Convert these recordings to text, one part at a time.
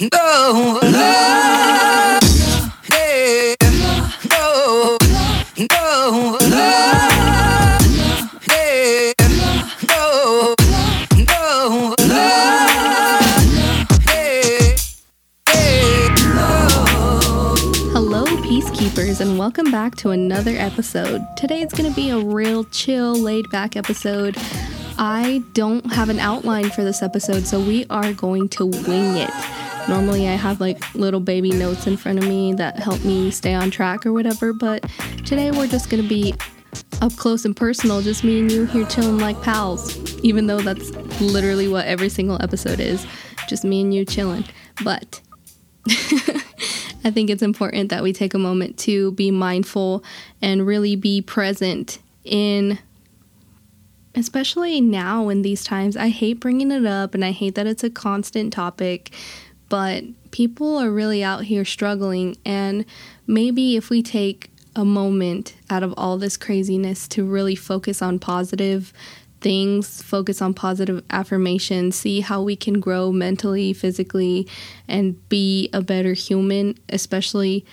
No, Hello, Peacekeepers, and welcome back to another episode. Today going to be a real chill, laid back episode. I don't have an outline for this episode, so we are going to wing it. Normally, I have like little baby notes in front of me that help me stay on track or whatever, but today we're just to be up close and personal, just me and you here chilling like pals, even though that's literally what every single episode is just me and you chilling. But I think it's important that we take a moment to be mindful and really be present in, especially now in these times. I hate bringing it up and I hate that it's a constant topic, but people are really out here struggling. And maybe if we take a moment out of all this craziness to really focus on positive things, focus on positive affirmations, see how we can grow mentally, physically, and be a better human, especially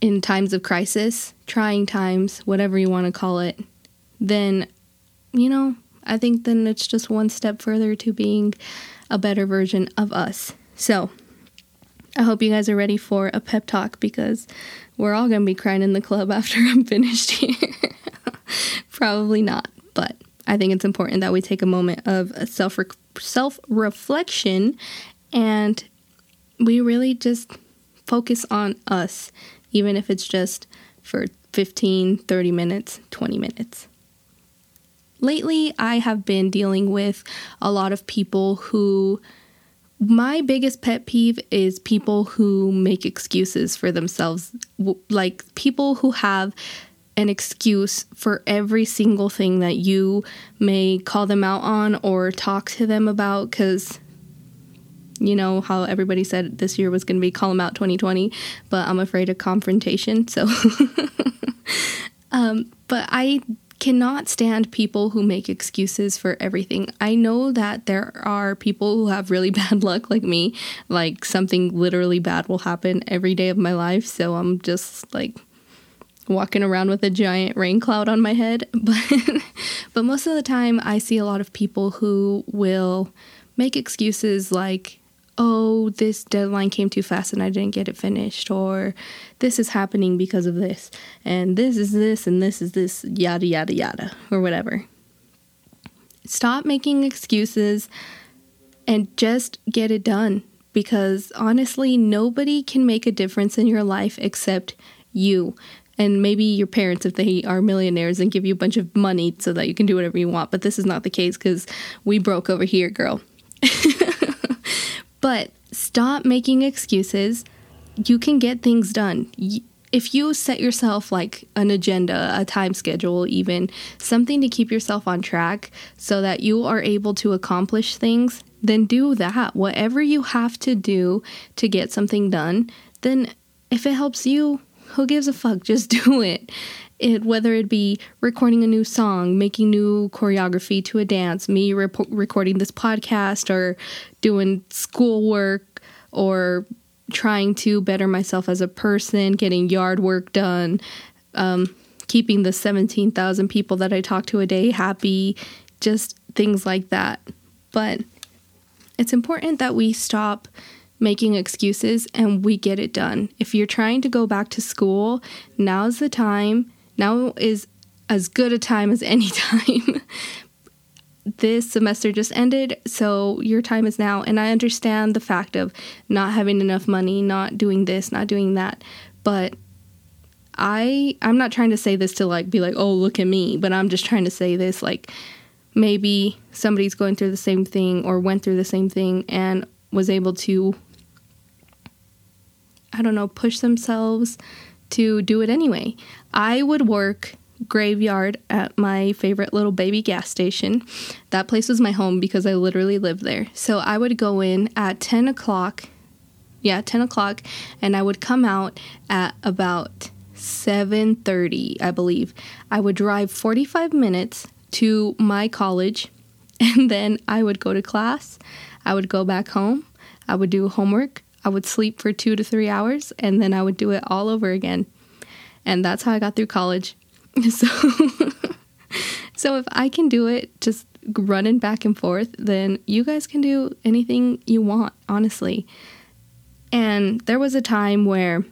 in times of crisis, trying times, whatever you want to call it, then, you know, I think then it's just one step further to being a better version of us. So, I hope you guys are ready for a pep talk because we're all going to be crying in the club after I'm finished here. Probably not, but I think it's important that we take a moment of self self reflection and we really just focus on us, even if it's just for 15, 30 minutes, 20 minutes. Lately, I have been dealing with a lot of people who. My biggest pet peeve is people who make excuses for themselves, like people who have an excuse for every single thing that you may call them out on or talk to them about because you know how everybody said this year was going to be call them out 2020 but i'm afraid of confrontation so. Um, but i cannot stand people who make excuses for everything. I know that there are people who have really bad luck like me like something literally bad will happen every day of my life so i'm just like walking around with a giant rain cloud on my head. But but most of the time I see a lot of people who will make excuses like oh this deadline came too fast and I didn't get it finished or this is happening because of this and this is this and this is this yada yada yada or whatever. Stop making excuses and just get it done because honestly nobody can make a difference in your life except you and maybe your parents if they are millionaires and give you a bunch of money so that you can do whatever you want but this is not the case because we broke over here girl but stop making excuses you can get things done if you set yourself like an agenda a time schedule even something to keep yourself on track so that you are able to accomplish things then do that whatever you have to do to get something done then if it helps you who gives a fuck? Just do it. It whether it be recording a new song, making new choreography to a dance, me rep- recording this podcast, or doing schoolwork, or trying to better myself as a person, getting yard work done, um, keeping the 17,000 people that I talk to a day happy, just things like that. But it's important that we stop making excuses and we get it done. If you're trying to go back to school, now's the time. Now is as good a time as any time. this semester just ended, so your time is now. And I understand the fact of not having enough money, not doing this, not doing that. But I I'm not trying to say this to like be like, "Oh, look at me," but I'm just trying to say this like maybe somebody's going through the same thing or went through the same thing and was able to I don't know, push themselves to do it anyway. I would work graveyard at my favorite little baby gas station. That place was my home because I literally lived there. So I would go in at 10 o'clock. Yeah, 10 o'clock, and I would come out at about 7:30, I believe. I would drive 45 minutes to my college, and then I would go to class. I would go back home. I would do homework. I would sleep for two to three hours and then I would do it all over again. And that's how I got through college. So, so if I can do it just running back and forth, then you guys can do anything you want, honestly. And there was a time where,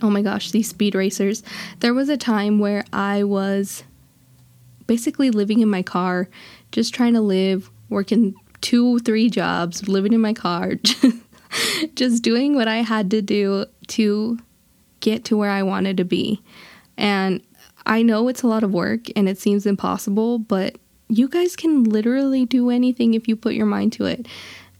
oh my gosh, these speed racers, there was a time where I was basically living in my car, just trying to live, working two, three jobs, living in my car, just doing what I had to do to get to where I wanted to be. And I know it's a lot of work and it seems impossible, but you guys can literally do anything if you put your mind to it.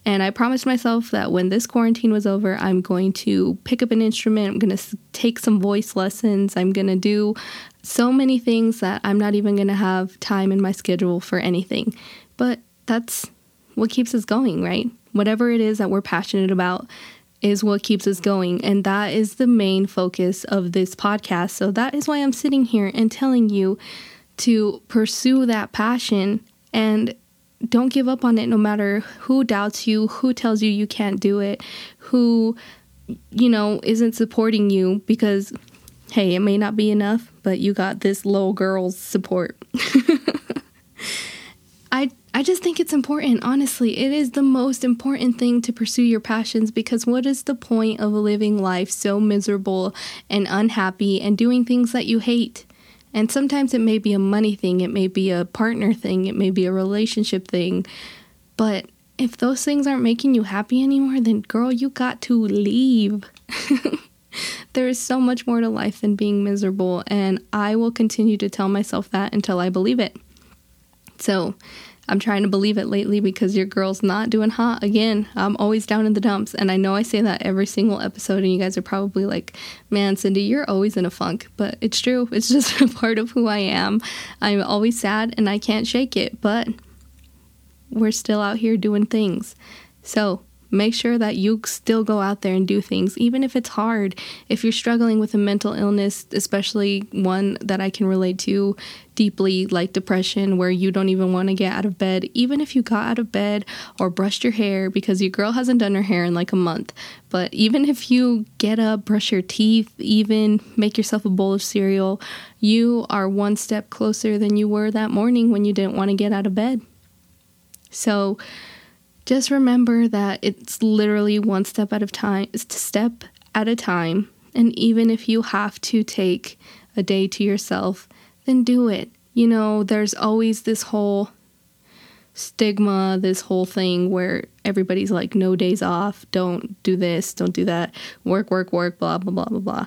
And I promised myself that when this quarantine was over, I'm going to pick up an instrument. I'm going to take some voice lessons. I'm going to do so many things that I'm not even going to have time in my schedule for anything. But that's what keeps us going, right? Whatever it is that we're passionate about is what keeps us going. And that is the main focus of this podcast. So that is why I'm sitting here and telling you to pursue that passion and don't give up on it no matter who doubts you, who tells you you can't do it, who, you know, isn't supporting you because, hey, it may not be enough, but you got this little girl's support. I I just think it's important, honestly. It is the most important thing to pursue your passions because what is the point of living life so miserable and unhappy and doing things that you hate? And sometimes it may be a money thing, it may be a partner thing, it may be a relationship thing. But if those things aren't making you happy anymore, then girl, you got to leave. there is so much more to life than being miserable, and I will continue to tell myself that until I believe it. So, I'm trying to believe it lately because your girl's not doing hot again. I'm always down in the dumps. And I know I say that every single episode, and you guys are probably like, man, Cindy, you're always in a funk. But it's true. It's just a part of who I am. I'm always sad and I can't shake it. But we're still out here doing things. So make sure that you still go out there and do things, even if it's hard. If you're struggling with a mental illness, especially one that I can relate to deeply, like depression, where you don't even want to get out of bed, even if you got out of bed or brushed your hair because your girl hasn't done her hair in like a month. But even if you get up, brush your teeth, even make yourself a bowl of cereal, you are one step closer than you were that morning when you didn't want to get out of bed. So, just remember that it's literally one step at a time, step at a time. And even if you have to take a day to yourself, then do it. You know, there's always this whole stigma, this whole thing where everybody's like, no days off, don't do this, don't do that, work, work, work, blah, blah, blah, blah, blah.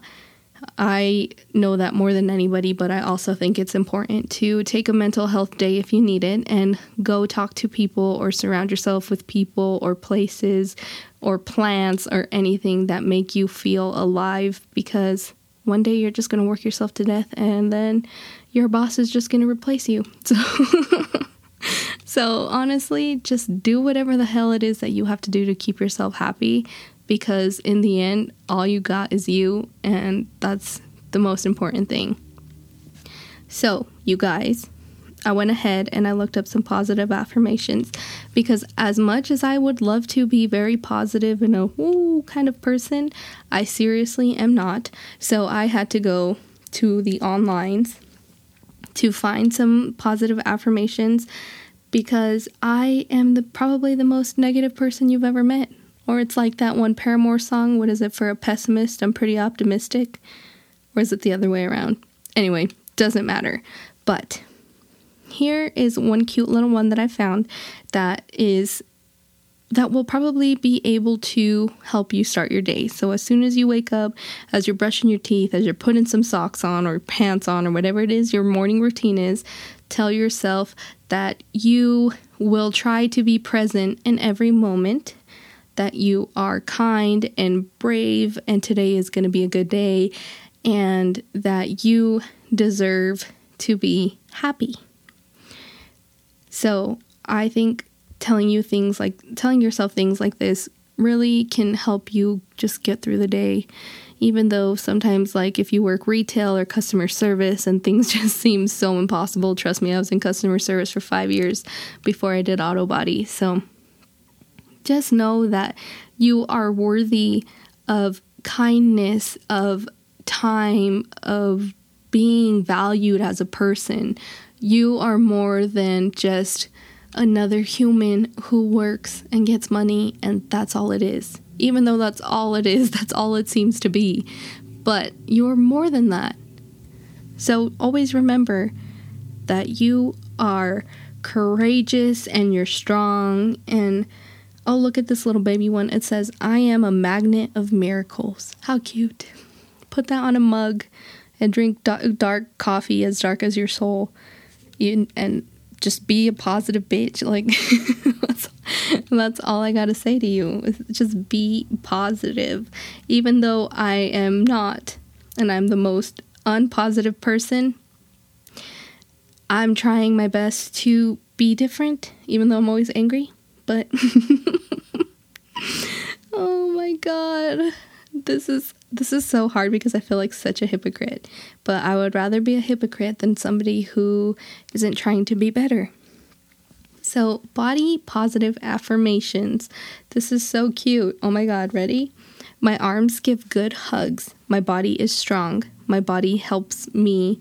I know that more than anybody, but I also think it's important to take a mental health day if you need it and go talk to people or surround yourself with people or places or plants or anything that make you feel alive because one day you're just going to work yourself to death and then your boss is just going to replace you. So So honestly, just do whatever the hell it is that you have to do to keep yourself happy because in the end, all you got is you, and that's the most important thing. So, you guys, I went ahead and I looked up some positive affirmations because, as much as I would love to be very positive and a woo kind of person, I seriously am not. So, I had to go to the onlines to find some positive affirmations because I am the probably the most negative person you've ever met. Or it's like that one Paramore song, what is it for a pessimist? I'm pretty optimistic. Or is it the other way around? Anyway, doesn't matter. But here is one cute little one that I found that is that will probably be able to help you start your day. So as soon as you wake up, as you're brushing your teeth, as you're putting some socks on or pants on or whatever it is your morning routine is, tell yourself that you will try to be present in every moment that you are kind and brave, and today is going to be a good day, and that you deserve to be happy. So, I think telling you things like telling yourself things like this really can help you just get through the day even though sometimes like if you work retail or customer service and things just seem so impossible trust me i was in customer service for five years before i did auto body so just know that You are worthy of kindness, of time, of being valued as a person. You are more than just another human who works and gets money, and that's all it is. Even though that's all it is, that's all it seems to be. But you're more than that. So always remember that you are courageous and you're strong. And oh, look at this little baby one. It says, I am a magnet of miracles. How cute. Put that on a mug and drink dark coffee as dark as your soul. You, and just be a positive bitch. Like, that's, that's all I gotta say to you. Just be positive. Even though I am not, and I'm the most unpositive person, I'm trying my best to be different, even though I'm always angry. But, oh my god. This is this is so hard because I feel like such a hypocrite. But I would rather be a hypocrite than somebody who isn't trying to be better. So, body positive affirmations. This is so cute. Oh my god, ready? My arms give good hugs. My body is strong. My body helps me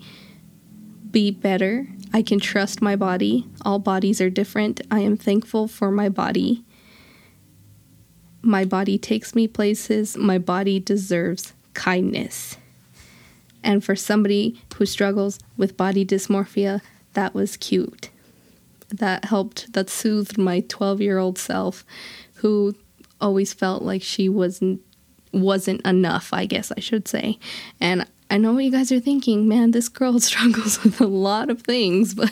be better. I can trust my body. All bodies are different. I am thankful for my body. My body takes me places. My body deserves kindness. And for somebody who struggles with body dysmorphia, that was cute. That helped, that soothed my 12 year old self who always felt like she wasn't wasn't enough, I guess I should say. And I know what you guys are thinking, man, this girl struggles with a lot of things, but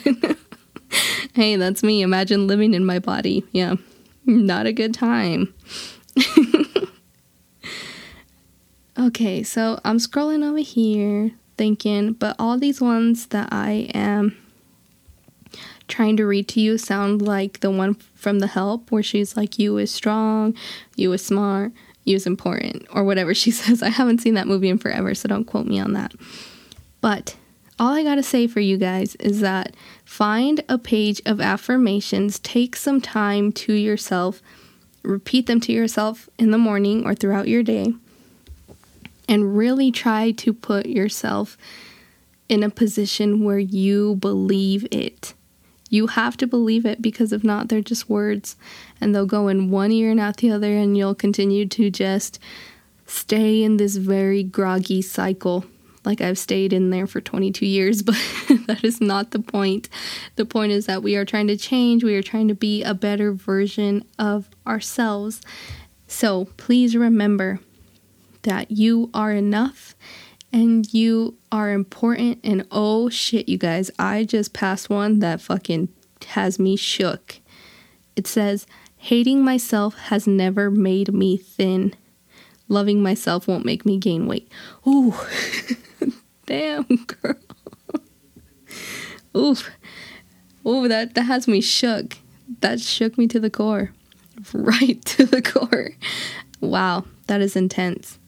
hey, that's me. Imagine living in my body. Yeah. Not a good time. okay, so I'm scrolling over here thinking, but all these ones that I am trying to read to you sound like the one from The Help where she's like, You is strong, you is smart, you is important, or whatever she says. I haven't seen that movie in forever, so don't quote me on that. But all I gotta say for you guys is that find a page of affirmations, take some time to yourself repeat them to yourself in the morning or throughout your day, and really try to put yourself in a position where you believe it. You have to believe it because if not, they're just words and they'll go in one ear and out the other, and you'll continue to just stay in this very groggy cycle like I've stayed in there for 22 years, but that is not the point. The point is that we are trying to change, we are trying to be a better version of ourselves. So please remember that you are enough and you are important. And oh shit, you guys, I just passed one that fucking has me shook. It says, Hating myself has never made me thin. Loving myself won't make me gain weight. Ooh. Damn, girl. Oof. Oh, that, that has me shook. That shook me to the core. Right to the core. Wow, that is intense.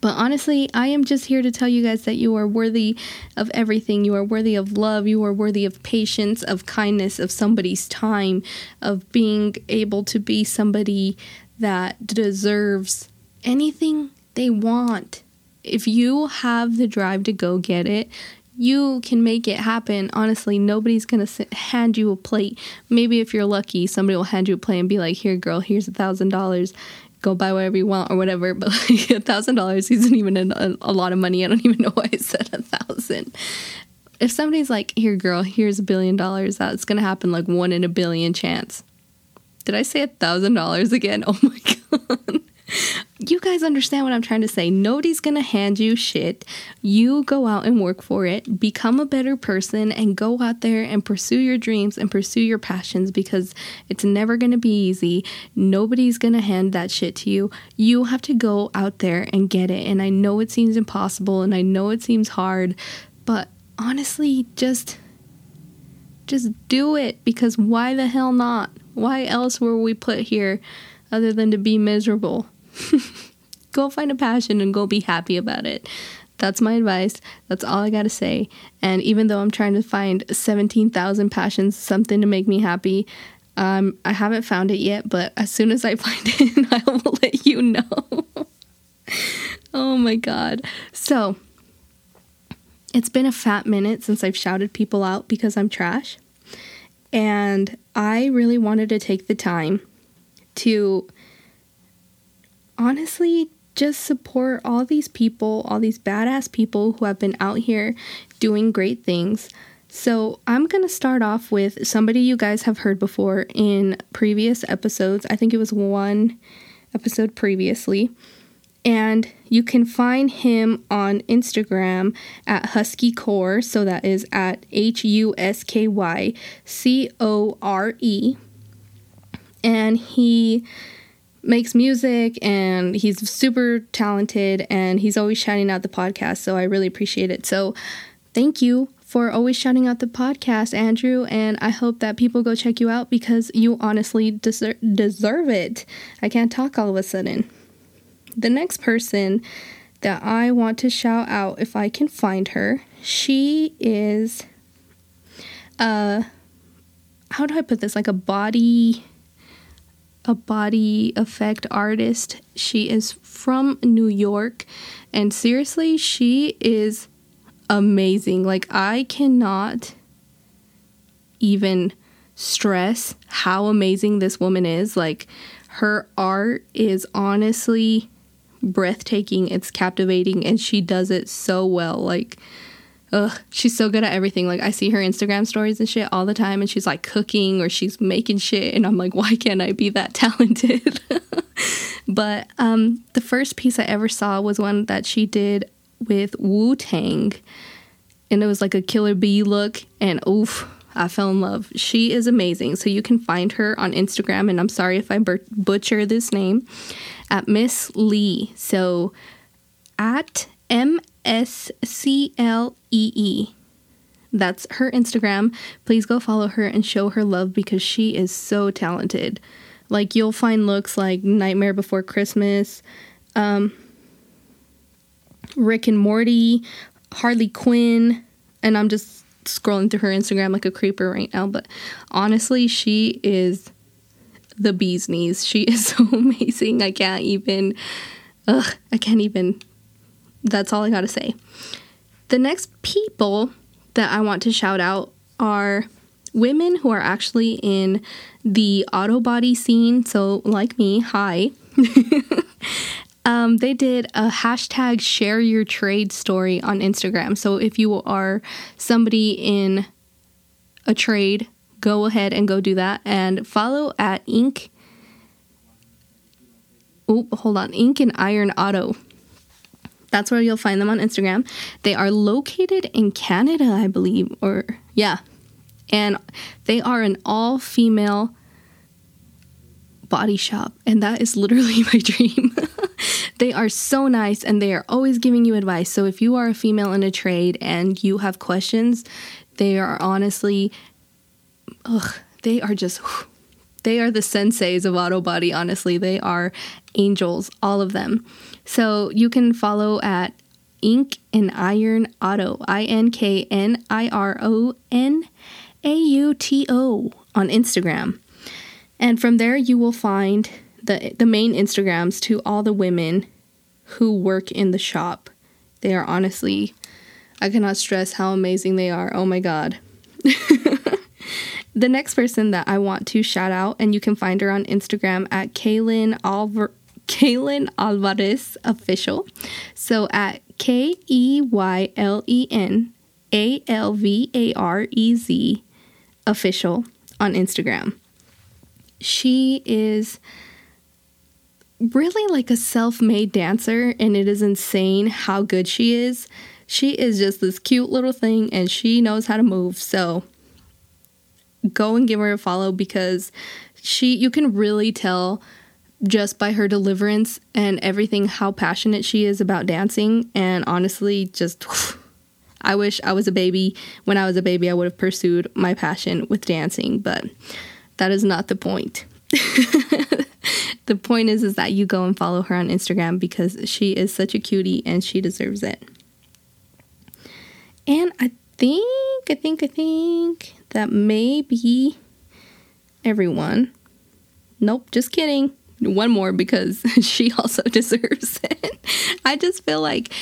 But honestly, I am just here to tell you guys that you are worthy of everything. You are worthy of love. You are worthy of patience, of kindness, of somebody's time, of being able to be somebody that deserves anything they want if you have the drive to go get it, you can make it happen. Honestly, nobody's going to hand you a plate. Maybe if you're lucky, somebody will hand you a plate and be like, here, girl, here's a thousand dollars. Go buy whatever you want or whatever. But like a thousand dollars isn't even a, a lot of money. I don't even know why I said a thousand. If somebody's like, here, girl, here's a billion dollars, that's to happen like one in a billion chance. Did I say a thousand dollars again? Oh my God you guys understand what I'm trying to say. Nobody's gonna hand you shit. You go out and work for it, become a better person, and go out there and pursue your dreams and pursue your passions because it's never gonna be easy. Nobody's gonna hand that shit to you. You have to go out there and get it. And I know it seems impossible and I know it seems hard, but honestly, just just do it because why the hell not? Why else were we put here other than to be miserable? go find a passion and go be happy about it. That's my advice. That's all I got to say. And even though I'm trying to find 17,000 passions, something to make me happy, Um, I haven't found it yet, but as soon as I find it, I will let you know. oh my god. So, it's been a fat minute since I've shouted people out because I'm trash. And I really wanted to take the time to honestly just support all these people, all these badass people who have been out here doing great things. So, I'm going to start off with somebody you guys have heard before in previous episodes. I think it was one episode previously. And you can find him on Instagram at Husky Core. So that is at H U S K Y C O R E. And he makes music and he's super talented and he's always shouting out the podcast. So I really appreciate it. So thank you for always shouting out the podcast, Andrew. And I hope that people go check you out because you honestly deser- deserve it. I can't talk all of a sudden. The next person that I want to shout out, if I can find her, she is, uh, how do I put this? Like a body, a body effect artist. She is from New York, and seriously, she is amazing. Like, I cannot even stress how amazing this woman is. Like, her art is honestly breathtaking, it's captivating, and she does it so well. Like, ugh, she's so good at everything. Like, I see her Instagram stories and shit all the time, and she's like cooking or she's making shit, and I'm like, why can't I be that talented? but um, the first piece I ever saw was one that she did with Wu Tang, and it was like a killer bee look, and oof. I fell in love. She is amazing. So you can find her on Instagram, and I'm sorry if I butcher this name at Miss Lee. So at M S C L E E. That's her Instagram. Please go follow her and show her love because she is so talented. Like you'll find looks like Nightmare Before Christmas, um, Rick and Morty, Harley Quinn, and I'm just scrolling through her Instagram like a creeper right now. But honestly, she is the bee's knees. She is so amazing. I can't even, ugh, I can't even. That's all I gotta say. The next people that I want to shout out are women who are actually in the auto body scene. So, like me, hi. um, they did a hashtag share your trade story on Instagram. So, if you are somebody in a trade go ahead and go do that and follow at Ink. Oh, hold on, Ink and Iron Auto. That's where you'll find them on Instagram. They are located in Canada, I believe, or yeah. And they are an all female body shop, and that is literally my dream. they are so nice and they are always giving you advice. So if you are a female in a trade and you have questions, they are honestly ugh, they are just, they are the senseis of auto body, honestly. They are angels, all of them. So you can follow at Ink and Iron Auto, I N K N I R O N A U T O on Instagram. And from there, you will find the, the main Instagrams to all the women who work in the shop. They are honestly, I cannot stress how amazing they are. Oh my God. The next person that I want to shout out, and you can find her on Instagram at Keylen Keylen Alvarez official. So at K E Y L E N A L V A R E Z official on Instagram. She is really like a self made dancer, and it is insane how good she is. She is just this cute little thing, and she knows how to move. So go and give her a follow because she you can really tell just by her deliverance and everything how passionate she is about dancing and honestly just I wish I was a baby when I was a baby I would have pursued my passion with dancing but that is not the point. the point is is that you go and follow her on Instagram because she is such a cutie and she deserves it. And I think I think I think that may be everyone. Nope, just kidding. One more because she also deserves it. I just feel like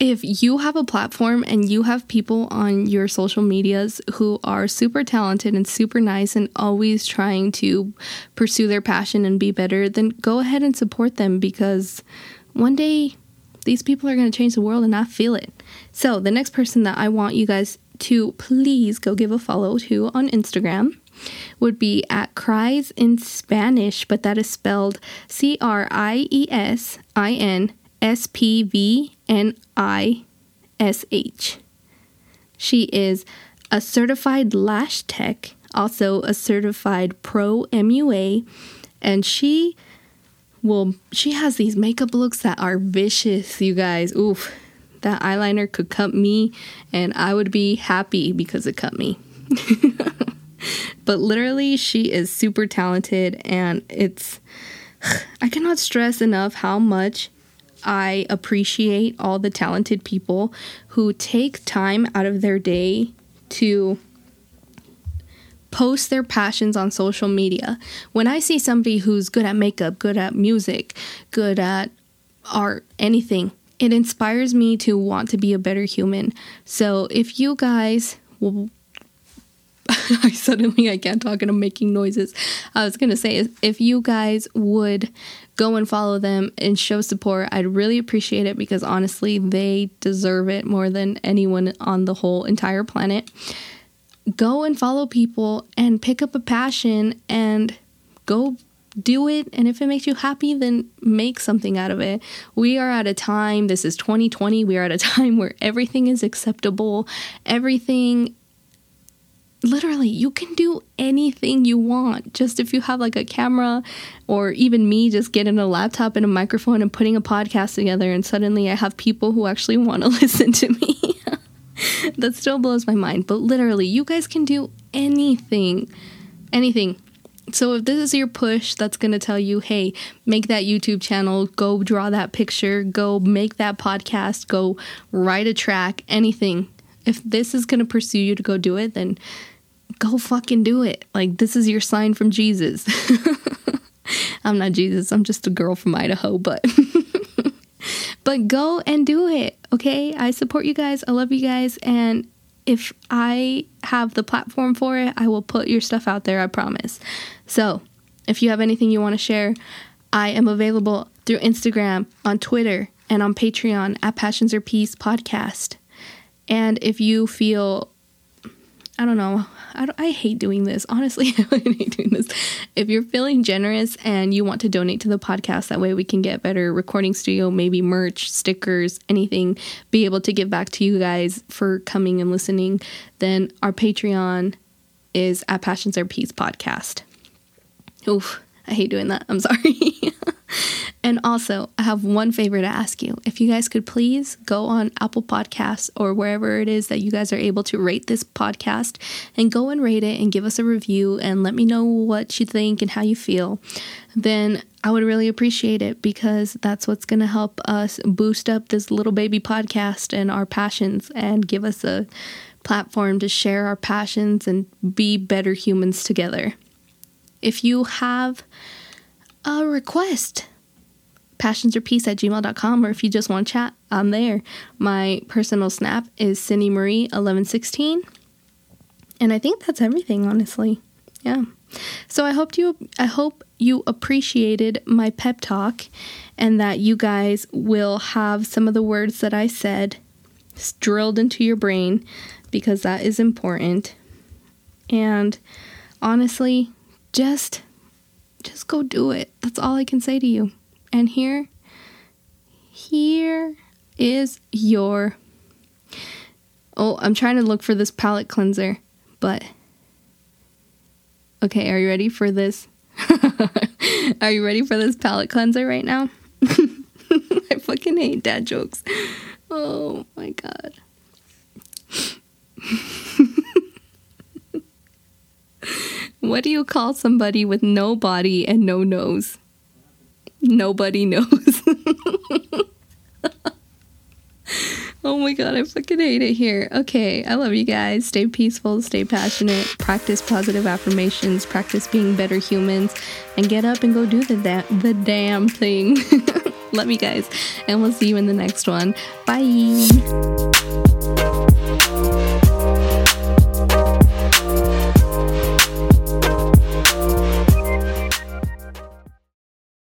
if you have a platform and you have people on your social medias who are super talented and super nice and always trying to pursue their passion and be better, then go ahead and support them because one day these people are going to change the world and I feel it. So, the next person that I want you guys to please go give a follow to on Instagram would be at Cries in Spanish, but that is spelled C R I E S I N S P V N I S H. She is a certified lash tech, also a certified pro MUA, and she will she has these makeup looks that are vicious, you guys. Oof. That eyeliner could cut me and I would be happy because it cut me. but literally she is super talented and it's I cannot stress enough how much I appreciate all the talented people who take time out of their day to post their passions on social media. When I see somebody who's good at makeup, good at music, good at art, anything, it inspires me to want to be a better human. So if you guys will I suddenly I can't talk and I'm making noises. I was gonna say if you guys would go and follow them and show support, I'd really appreciate it because honestly they deserve it more than anyone on the whole entire planet. Go and follow people and pick up a passion and go do it and if it makes you happy then make something out of it. We are at a time this is 2020 we are at a time where everything is acceptable. Everything literally you can do anything you want. Just if you have like a camera or even me just getting a laptop and a microphone and putting a podcast together and suddenly i have people who actually want to listen to me. That still blows my mind. But literally you guys can do anything anything so if this is your push that's going to tell you hey make that youtube channel go draw that picture go make that podcast go write a track anything if this is going to pursue you to go do it then go fucking do it. Like, this is your sign from Jesus. I'm not Jesus, I'm just a girl from Idaho, but. but go and do it, okay? I support you guys. I love you guys. And if I have the platform for it, I will put your stuff out there, I promise. So, if you have anything you want to share, I am available through Instagram, on Twitter, and on Patreon at Passions Are Peace Podcast. And if you feel, I don't know, I, I hate doing this. Honestly, I hate doing this. If you're feeling generous and you want to donate to the podcast, that way we can get better recording studio, maybe merch, stickers, anything, be able to give back to you guys for coming and listening, then our Patreon is at Passions Are Peace Podcast. Oof, I hate doing that. I'm sorry. And also, I have one favor to ask you. If you guys could please go on Apple Podcasts or wherever it is that you guys are able to rate this podcast and go and rate it and give us a review and let me know what you think and how you feel, then I would really appreciate it because that's what's going to help us boost up this little baby podcast and our passions and give us a platform to share our passions and be better humans together. If you have a request, passionsarepeace at gmail.com or if you just want to chat, I'm there. My personal snap is Cindy Marie 1116. And I think that's everything, honestly. Yeah. So I hope you I hope you appreciated my pep talk and that you guys will have some of the words that I said drilled into your brain because that is important. And honestly, just just go do it. That's all I can say to you. And here, here is your. Oh, I'm trying to look for this palate cleanser, but. Okay, are you ready for this? are you ready for this palate cleanser right now? I fucking hate dad jokes. Oh my god. What do you call somebody with no body and no nose? Nobody knows. oh my god, I fucking hate it here. Okay, I love you guys. Stay peaceful, stay passionate, practice positive affirmations, practice being better humans, and get up and go do the da- the damn thing. love you guys, and we'll see you in the next one. Bye.